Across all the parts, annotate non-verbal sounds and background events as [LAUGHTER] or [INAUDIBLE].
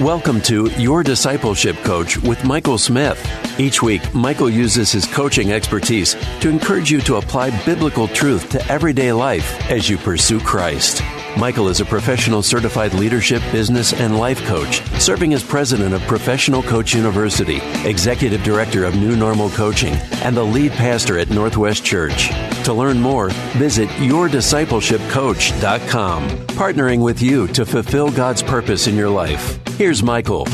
Welcome to Your Discipleship Coach with Michael Smith. Each week, Michael uses his coaching expertise to encourage you to apply biblical truth to everyday life as you pursue Christ. Michael is a professional certified leadership, business, and life coach, serving as president of Professional Coach University, executive director of New Normal Coaching, and the lead pastor at Northwest Church. To learn more, visit yourdiscipleshipcoach.com, partnering with you to fulfill God's purpose in your life. Here's Michael.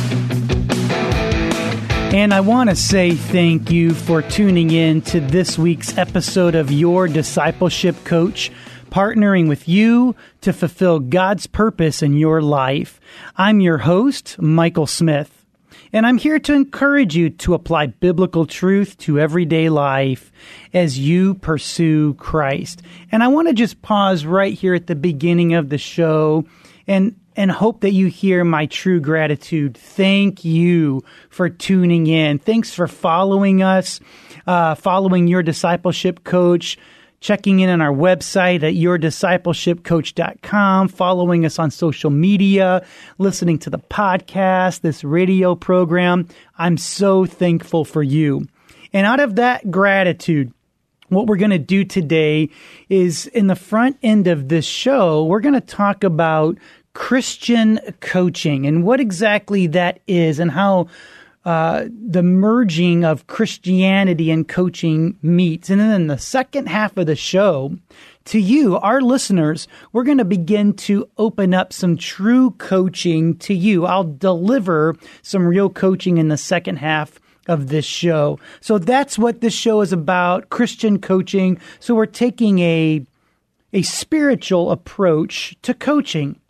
And I want to say thank you for tuning in to this week's episode of Your Discipleship Coach partnering with you to fulfill God's purpose in your life. I'm your host, Michael Smith, and I'm here to encourage you to apply biblical truth to everyday life as you pursue Christ. And I want to just pause right here at the beginning of the show and and hope that you hear my true gratitude. Thank you for tuning in. Thanks for following us, uh, following your discipleship coach checking in on our website at yourdiscipleshipcoach.com, following us on social media, listening to the podcast, this radio program. I'm so thankful for you. And out of that gratitude, what we're going to do today is in the front end of this show, we're going to talk about Christian coaching and what exactly that is and how uh, the merging of Christianity and coaching meets. And then in the second half of the show, to you, our listeners, we're going to begin to open up some true coaching to you. I'll deliver some real coaching in the second half of this show. So that's what this show is about, Christian coaching. So we're taking a a spiritual approach to coaching.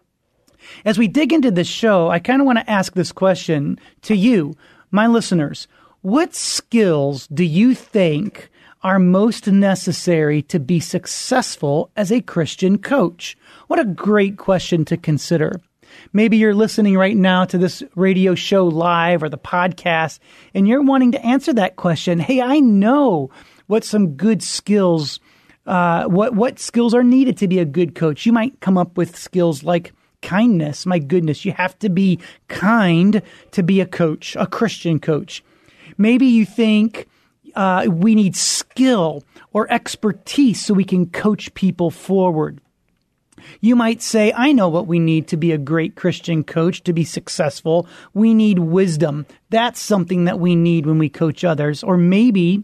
As we dig into this show, I kind of want to ask this question to you my listeners, what skills do you think are most necessary to be successful as a Christian coach? What a great question to consider. Maybe you're listening right now to this radio show live or the podcast, and you're wanting to answer that question. Hey, I know what some good skills, uh, what what skills are needed to be a good coach. You might come up with skills like kindness. My goodness, you have to be kind to be a coach, a Christian coach. Maybe you think uh, we need skill or expertise so we can coach people forward. You might say, I know what we need to be a great Christian coach, to be successful. We need wisdom. That's something that we need when we coach others. Or maybe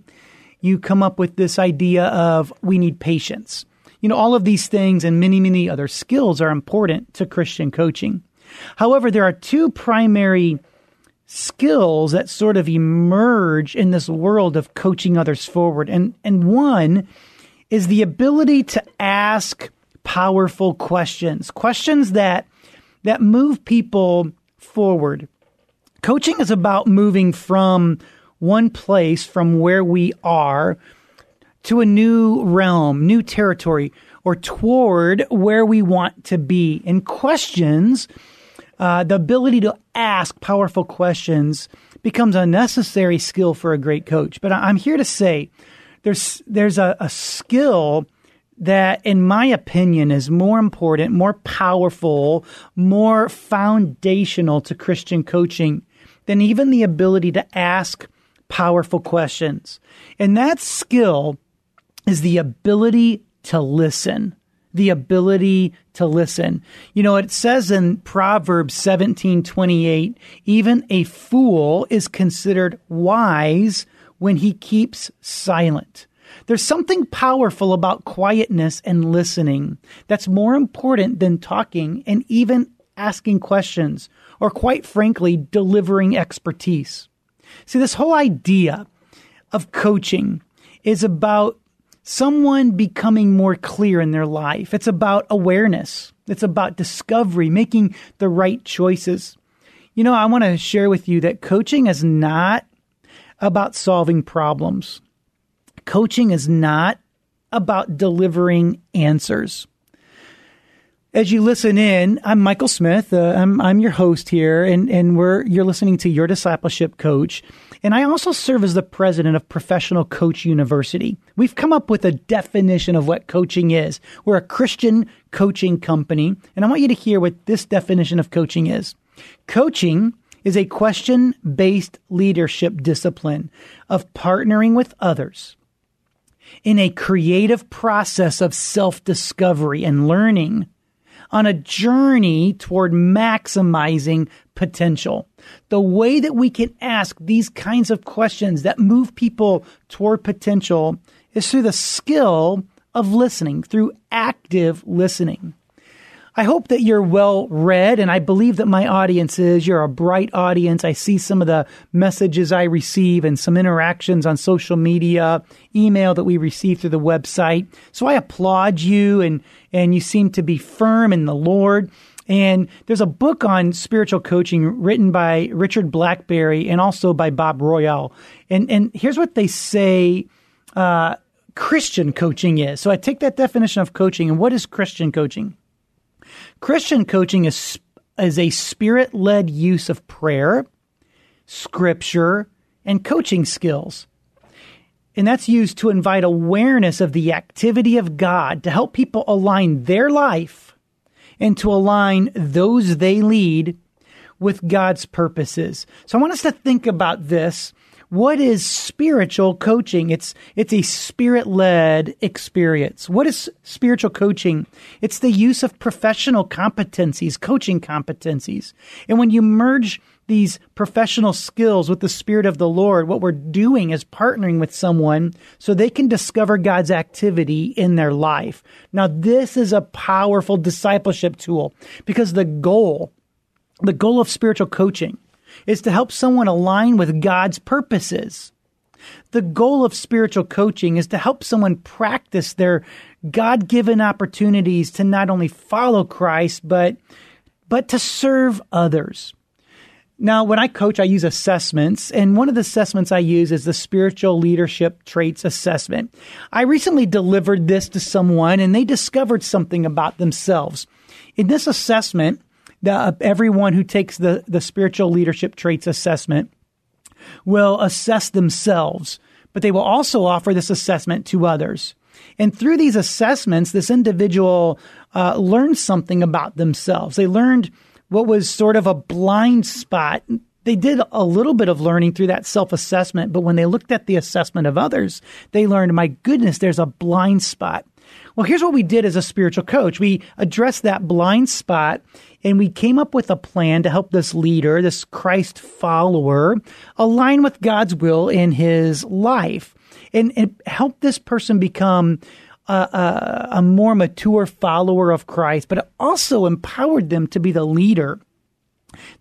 you come up with this idea of we need patience. You know, all of these things and many, many other skills are important to Christian coaching. However, there are two primary skills that sort of emerge in this world of coaching others forward. And, and one is the ability to ask powerful questions, questions that, that move people forward. Coaching is about moving from one place, from where we are, to a new realm, new territory, or toward where we want to be. And questions, uh, the ability to ask powerful questions becomes a necessary skill for a great coach. But I'm here to say there's, there's a, a skill that, in my opinion, is more important, more powerful, more foundational to Christian coaching than even the ability to ask powerful questions. And that skill is the ability to listen. The ability to listen. You know, it says in Proverbs 17 28, even a fool is considered wise when he keeps silent. There's something powerful about quietness and listening that's more important than talking and even asking questions or, quite frankly, delivering expertise. See, this whole idea of coaching is about someone becoming more clear in their life. It's about awareness. It's about discovery, making the right choices. You know, I want to share with you that coaching is not about solving problems. Coaching is not about delivering answers. As you listen in, I'm Michael Smith. Uh, I'm, I'm your host here, and, and we're, you're listening to Your Discipleship Coach. And I also serve as the president of Professional Coach University. We've come up with a definition of what coaching is. We're a Christian coaching company, and I want you to hear what this definition of coaching is. Coaching is a question based leadership discipline of partnering with others in a creative process of self discovery and learning on a journey toward maximizing potential. The way that we can ask these kinds of questions that move people toward potential is through the skill of listening, through active listening. I hope that you're well read, and I believe that my audience is. You're a bright audience. I see some of the messages I receive and some interactions on social media, email that we receive through the website. So I applaud you, and, and you seem to be firm in the Lord. And there's a book on spiritual coaching written by Richard Blackaby and also by Bob Royall. And, and here's what they say uh, Christian coaching is. So I take that definition of coaching, and what is Christian coaching? Christian coaching is, is a spirit led use of prayer, scripture, and coaching skills. And that's used to invite awareness of the activity of God to help people align their life and to align those they lead with God's purposes. So I want us to think about this what is spiritual coaching? It's, it's a spirit led experience. What is spiritual coaching? It's the use of professional competencies, coaching competencies. And when you merge these professional skills with the Spirit of the Lord, what we're doing is partnering with someone so they can discover God's activity in their life. Now, this is a powerful discipleship tool because the goal, the goal of spiritual coaching is to help someone align with God's purposes. The goal of spiritual coaching is to help someone practice their God given opportunities to not only follow Christ, but, but to serve others. Now, when I coach, I use assessments, and one of the assessments I use is the Spiritual Leadership Traits Assessment. I recently delivered this to someone, and they discovered something about themselves. In this assessment, the, uh, everyone who takes the, the spiritual leadership traits assessment will assess themselves, but they will also offer this assessment to others. And through these assessments, this individual uh, learned something about themselves. They learned what was sort of a blind spot. They did a little bit of learning through that self assessment, but when they looked at the assessment of others, they learned, my goodness, there's a blind spot. Well, here's what we did as a spiritual coach. We addressed that blind spot and we came up with a plan to help this leader, this Christ follower, align with God's will in his life and, and help this person become a, a, a more mature follower of Christ, but it also empowered them to be the leader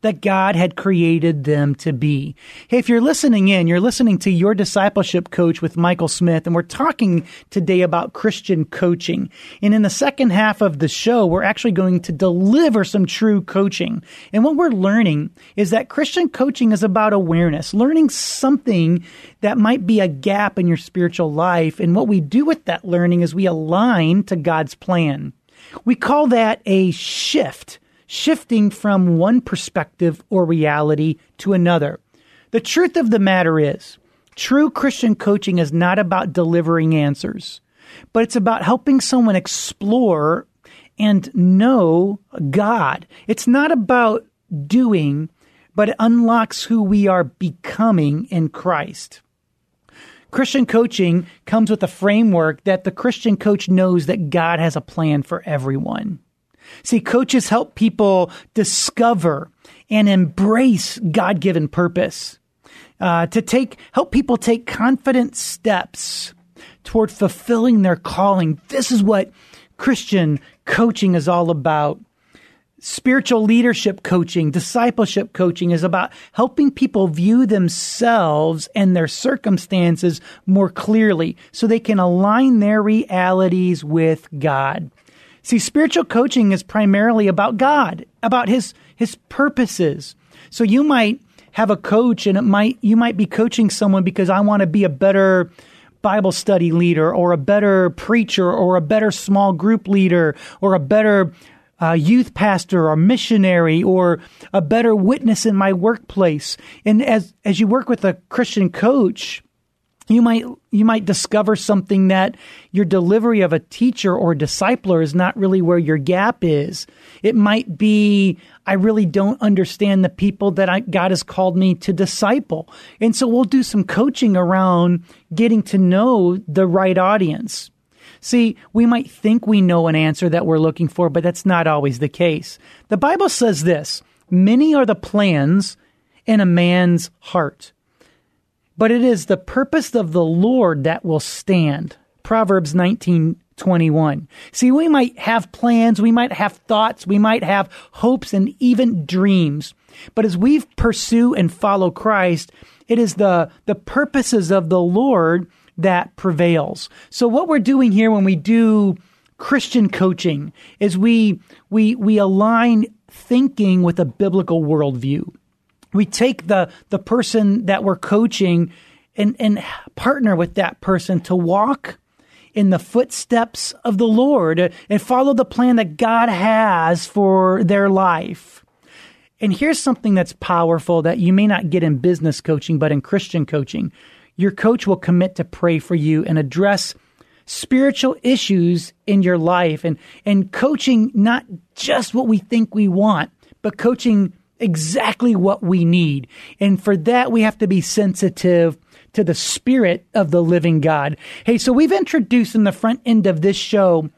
that God had created them to be. Hey, if you're listening in, you're listening to your discipleship coach with Michael Smith, and we're talking today about Christian coaching. And in the second half of the show, we're actually going to deliver some true coaching. And what we're learning is that Christian coaching is about awareness, learning something that might be a gap in your spiritual life. And what we do with that learning is we align to God's plan. We call that a shift shifting from one perspective or reality to another. The truth of the matter is, true Christian coaching is not about delivering answers, but it's about helping someone explore and know God. It's not about doing, but it unlocks who we are becoming in Christ. Christian coaching comes with a framework that the Christian coach knows that God has a plan for everyone. See, coaches help people discover and embrace God given purpose, uh, to take, help people take confident steps toward fulfilling their calling. This is what Christian coaching is all about. Spiritual leadership coaching, discipleship coaching is about helping people view themselves and their circumstances more clearly so they can align their realities with God. See, spiritual coaching is primarily about God, about his, his purposes. So you might have a coach and it might, you might be coaching someone because I want to be a better Bible study leader or a better preacher or a better small group leader or a better uh, youth pastor or missionary or a better witness in my workplace. And as, as you work with a Christian coach, you might you might discover something that your delivery of a teacher or discipler is not really where your gap is. It might be I really don't understand the people that I, God has called me to disciple, and so we'll do some coaching around getting to know the right audience. See, we might think we know an answer that we're looking for, but that's not always the case. The Bible says this: many are the plans in a man's heart but it is the purpose of the Lord that will stand. Proverbs 19 21. See, we might have plans, we might have thoughts, we might have hopes and even dreams. But as we pursue and follow Christ, it is the, the purposes of the Lord that prevails. So what we're doing here when we do Christian coaching is we, we, we align thinking with a biblical worldview we take the the person that we're coaching and and partner with that person to walk in the footsteps of the Lord and follow the plan that God has for their life. And here's something that's powerful that you may not get in business coaching, but in Christian coaching. Your coach will commit to pray for you and address spiritual issues in your life and, and coaching not just what we think we want, but coaching exactly what we need. And for that, we have to be sensitive to the spirit of the living God. Hey, so we've introduced in the front end of this show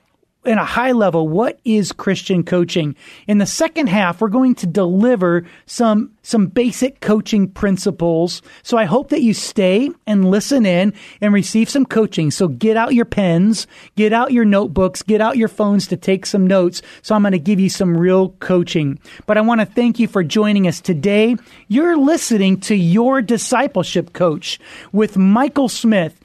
in a high level, what is Christian coaching? In the second half, we're going to deliver some, some basic coaching principles. So I hope that you stay and listen in and receive some coaching. So get out your pens, get out your notebooks, get out your phones to take some notes. So I'm going to give you some real coaching. But I want to thank you for joining us today. You're listening to Your Discipleship Coach with Michael Smith.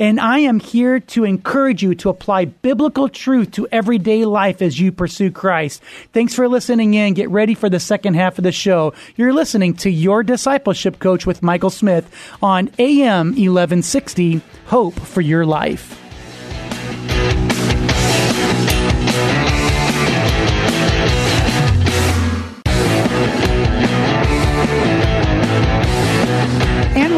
And I am here to encourage you to apply biblical truth to everyday life as you pursue Christ. Thanks for listening in. Get ready for the second half of the show. You're listening to Your Discipleship Coach with Michael Smith on AM 1160, Hope for Your Life.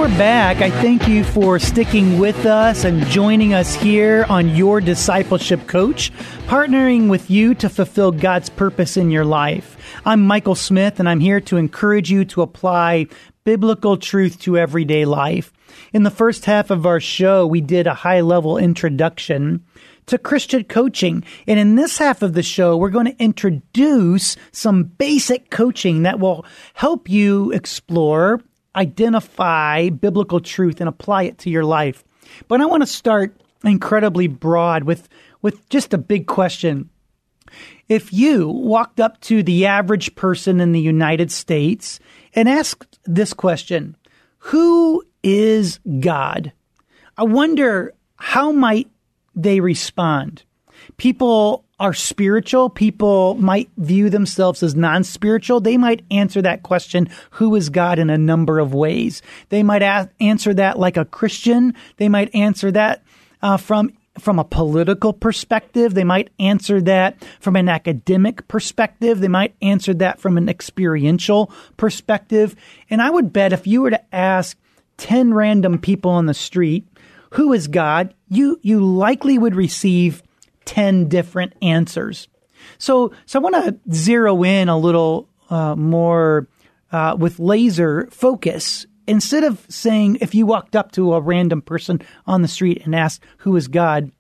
We're back. I thank you for sticking with us and joining us here on Your Discipleship Coach, partnering with you to fulfill God's purpose in your life. I'm Michael Smith, and I'm here to encourage you to apply biblical truth to everyday life. In the first half of our show, we did a high level introduction to Christian coaching. And in this half of the show, we're going to introduce some basic coaching that will help you explore identify biblical truth and apply it to your life. But I want to start incredibly broad with, with just a big question. If you walked up to the average person in the United States and asked this question, who is God? I wonder how might they respond? People are spiritual, people might view themselves as non spiritual. They might answer that question, who is God, in a number of ways. They might ask, answer that like a Christian. They might answer that uh, from from a political perspective. They might answer that from an academic perspective. They might answer that from an experiential perspective. And I would bet if you were to ask 10 random people on the street, who is God, you, you likely would receive 10 different answers. So, so I want to zero in a little uh, more uh, with laser focus. Instead of saying, if you walked up to a random person on the street and asked, Who is God?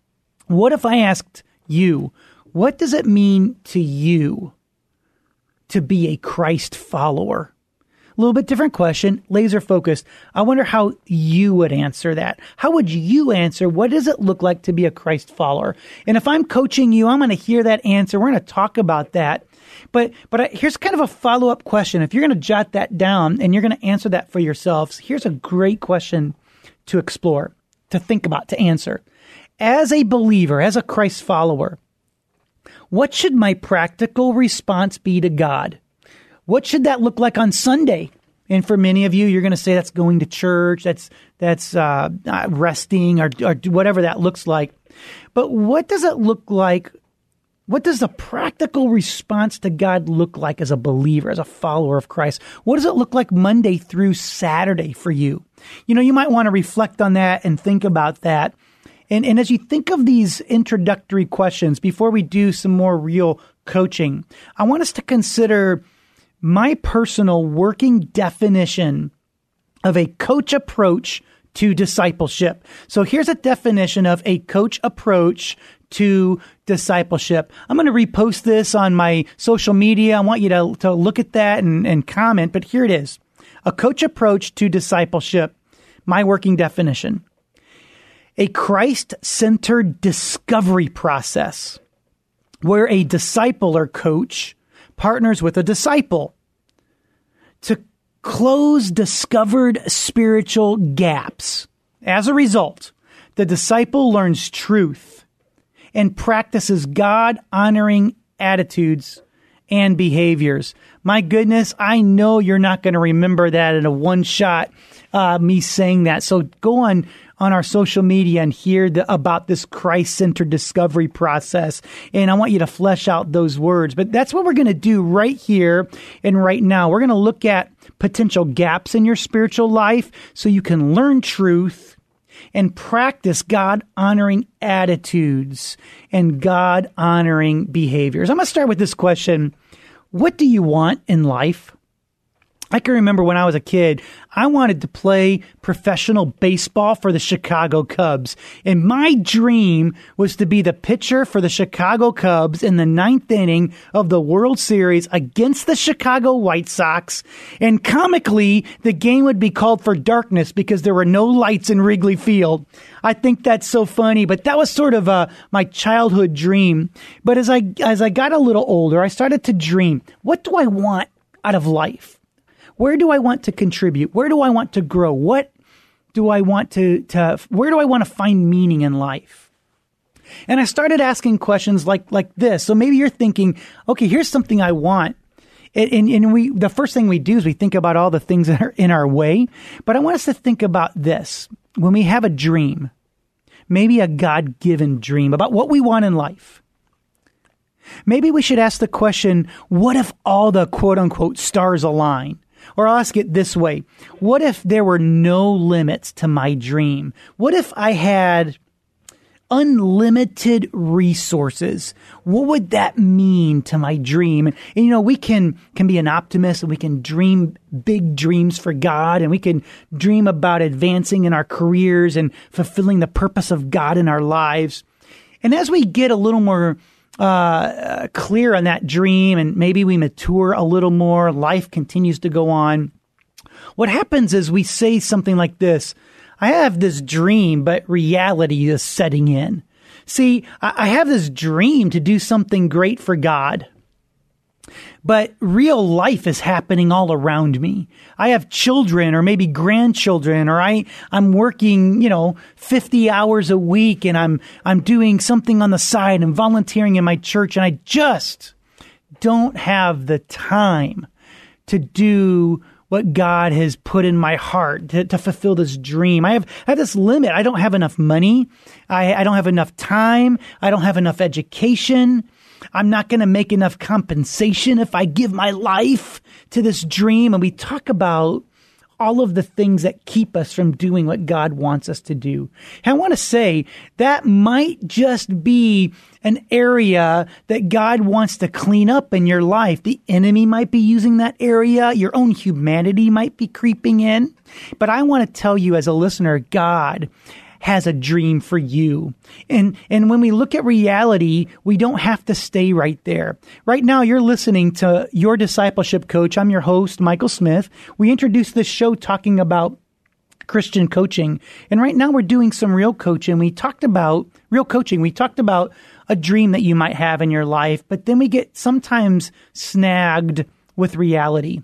What if I asked you, What does it mean to you to be a Christ follower? A little bit different question, laser focused. I wonder how you would answer that. How would you answer? What does it look like to be a Christ follower? And if I'm coaching you, I'm going to hear that answer. We're going to talk about that. But but here's kind of a follow up question. If you're going to jot that down and you're going to answer that for yourselves, here's a great question to explore, to think about, to answer. As a believer, as a Christ follower, what should my practical response be to God? What should that look like on Sunday? And for many of you, you're going to say that's going to church, that's that's uh, uh, resting, or, or whatever that looks like. But what does it look like? What does a practical response to God look like as a believer, as a follower of Christ? What does it look like Monday through Saturday for you? You know, you might want to reflect on that and think about that. And, and as you think of these introductory questions, before we do some more real coaching, I want us to consider my personal working definition of a coach approach to discipleship. So here's a definition of a coach approach to discipleship. I'm going to repost this on my social media. I want you to, to look at that and, and comment, but here it is. A coach approach to discipleship. My working definition. A Christ centered discovery process where a disciple or coach partners with a disciple to close discovered spiritual gaps. As a result, the disciple learns truth and practices God honoring attitudes and behaviors. My goodness, I know you're not going to remember that in a one shot, uh, me saying that. So go on on our social media and hear the, about this Christ centered discovery process. And I want you to flesh out those words. But that's what we're going to do right here and right now. We're going to look at potential gaps in your spiritual life so you can learn truth and practice God honoring attitudes and God honoring behaviors. I'm going to start with this question What do you want in life? I can remember when I was a kid, I wanted to play professional baseball for the Chicago Cubs. And my dream was to be the pitcher for the Chicago Cubs in the ninth inning of the World Series against the Chicago White Sox. And comically, the game would be called for darkness because there were no lights in Wrigley Field. I think that's so funny, but that was sort of uh, my childhood dream. But as I, as I got a little older, I started to dream, what do I want out of life? Where do I want to contribute? Where do I want to grow? What do I want to, to where do I want to find meaning in life? And I started asking questions like, like this. So maybe you're thinking, okay, here's something I want. And, and, and, we, the first thing we do is we think about all the things that are in our way. But I want us to think about this. When we have a dream, maybe a God given dream about what we want in life, maybe we should ask the question, what if all the quote unquote stars align? Or I'll ask it this way What if there were no limits to my dream? What if I had unlimited resources? What would that mean to my dream? And, and, you know, we can, can be an optimist and we can dream big dreams for God and we can dream about advancing in our careers and fulfilling the purpose of God in our lives. And as we get a little more uh, clear on that dream and maybe we mature a little more, life continues to go on. What happens is we say something like this I have this dream, but reality is setting in. See, I have this dream to do something great for God. But real life is happening all around me. I have children or maybe grandchildren or I, I'm working, you know, 50 hours a week and I'm, I'm doing something on the side and volunteering in my church and I just don't have the time to do what God has put in my heart to, to fulfill this dream. I have, I have this limit. I don't have enough money. I, I don't have enough time. I don't have enough education. I'm not going to make enough compensation if I give my life to this dream. And we talk about all of the things that keep us from doing what God wants us to do. And I want to say that might just be an area that God wants to clean up in your life. The enemy might be using that area. Your own humanity might be creeping in. But I want to tell you as a listener, God has a dream for you. And, and when we look at reality, we don't have to stay right there. Right now, you're listening to Your Discipleship Coach. I'm your host, Michael Smith. We introduced this show talking about Christian coaching. And right now we're doing some real coaching. We talked about real coaching. We talked about a dream that you might have in your life, but then we get sometimes snagged with reality.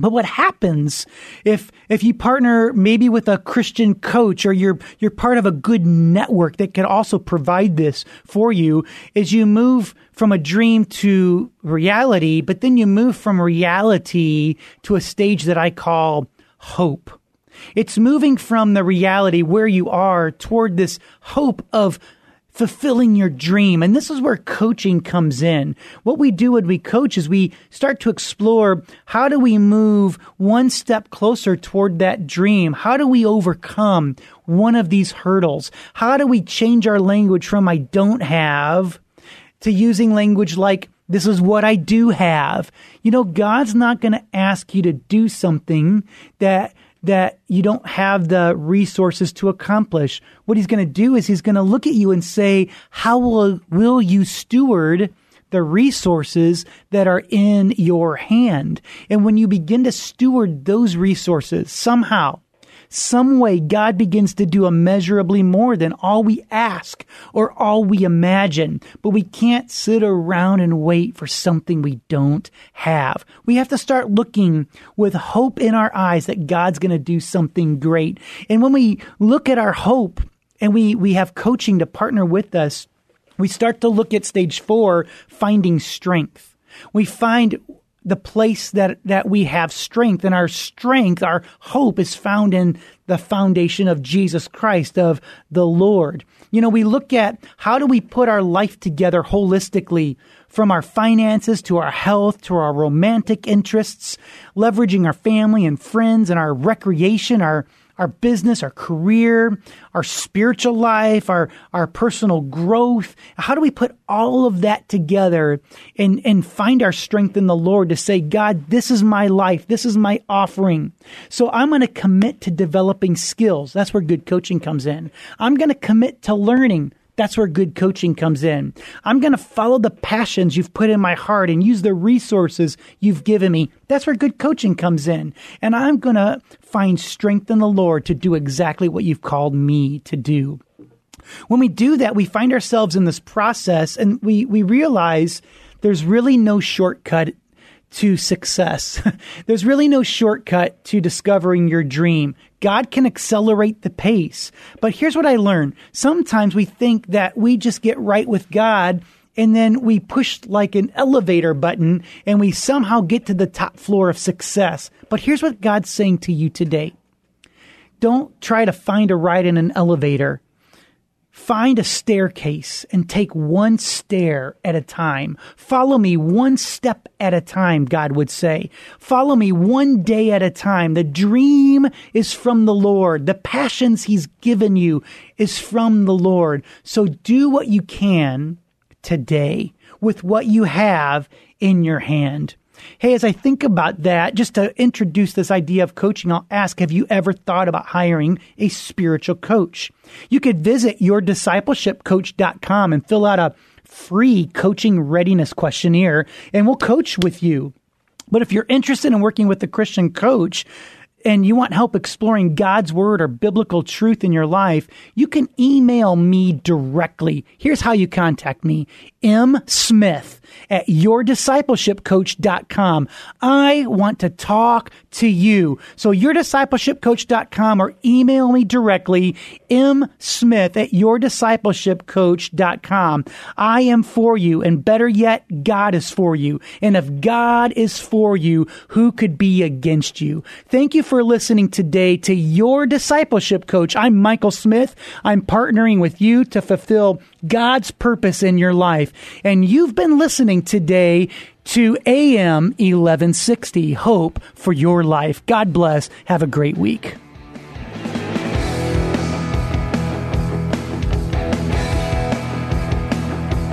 But what happens if if you partner maybe with a Christian coach or you're you're part of a good network that can also provide this for you is you move from a dream to reality, but then you move from reality to a stage that I call hope. It's moving from the reality where you are toward this hope of fulfilling your dream. And this is where coaching comes in. What we do when we coach is we start to explore how do we move one step closer toward that dream? How do we overcome one of these hurdles? How do we change our language from I don't have to using language like this is what I do have. You know, God's not going to ask you to do something that that you don't have the resources to accomplish. What he's going to do is he's going to look at you and say, how will, will you steward the resources that are in your hand? And when you begin to steward those resources somehow, some way God begins to do immeasurably more than all we ask or all we imagine. But we can't sit around and wait for something we don't have. We have to start looking with hope in our eyes that God's going to do something great. And when we look at our hope and we, we have coaching to partner with us, we start to look at stage four, finding strength. We find the place that, that we have strength and our strength, our hope is found in the foundation of Jesus Christ, of the Lord. You know, we look at how do we put our life together holistically from our finances to our health to our romantic interests, leveraging our family and friends and our recreation, our our business, our career, our spiritual life, our, our personal growth. How do we put all of that together and, and find our strength in the Lord to say, God, this is my life. This is my offering. So I'm going to commit to developing skills. That's where good coaching comes in. I'm going to commit to learning. That's where good coaching comes in. I'm going to follow the passions you've put in my heart and use the resources you've given me. That's where good coaching comes in. And I'm going to find strength in the Lord to do exactly what you've called me to do. When we do that, we find ourselves in this process and we, we realize there's really no shortcut to success. [LAUGHS] There's really no shortcut to discovering your dream. God can accelerate the pace. But here's what I learned. Sometimes we think that we just get right with God and then we push like an elevator button and we somehow get to the top floor of success. But here's what God's saying to you today. Don't try to find a ride in an elevator. Find a staircase and take one stair at a time. Follow me one step at a time, God would say. Follow me one day at a time. The dream is from the Lord. The passions He's given you is from the Lord. So do what you can today with what you have in your hand. Hey, as I think about that, just to introduce this idea of coaching, I'll ask, have you ever thought about hiring a spiritual coach? You could visit yourdiscipleshipcoach.com and fill out a free coaching readiness questionnaire and we'll coach with you. But if you're interested in working with a Christian coach, and you want help exploring God's word or biblical truth in your life, you can email me directly. Here's how you contact me. M. Smith at yourdiscipleshipcoach.com. I want to talk to you. So yourdiscipleshipcoach.com or email me directly, M. Smith at yourdiscipleshipcoach.com. I am for you. And better yet, God is for you. And if God is for you, who could be against you? Thank you for listening today to Your Discipleship Coach. I'm Michael Smith. I'm partnering with you to fulfill God's purpose in your life. And you've been listening today to AM 1160 Hope for Your Life. God bless. Have a great week.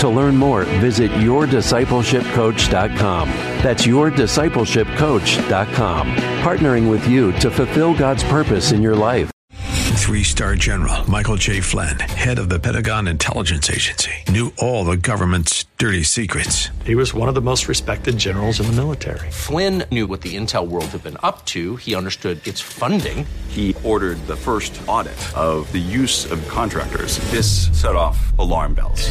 To learn more, visit yourdiscipleshipcoach.com. That's yourdiscipleshipcoach.com. Partnering with you to fulfill God's purpose in your life. Three star general Michael J. Flynn, head of the Pentagon Intelligence Agency, knew all the government's dirty secrets. He was one of the most respected generals in the military. Flynn knew what the intel world had been up to, he understood its funding. He ordered the first audit of the use of contractors. This set off alarm bells.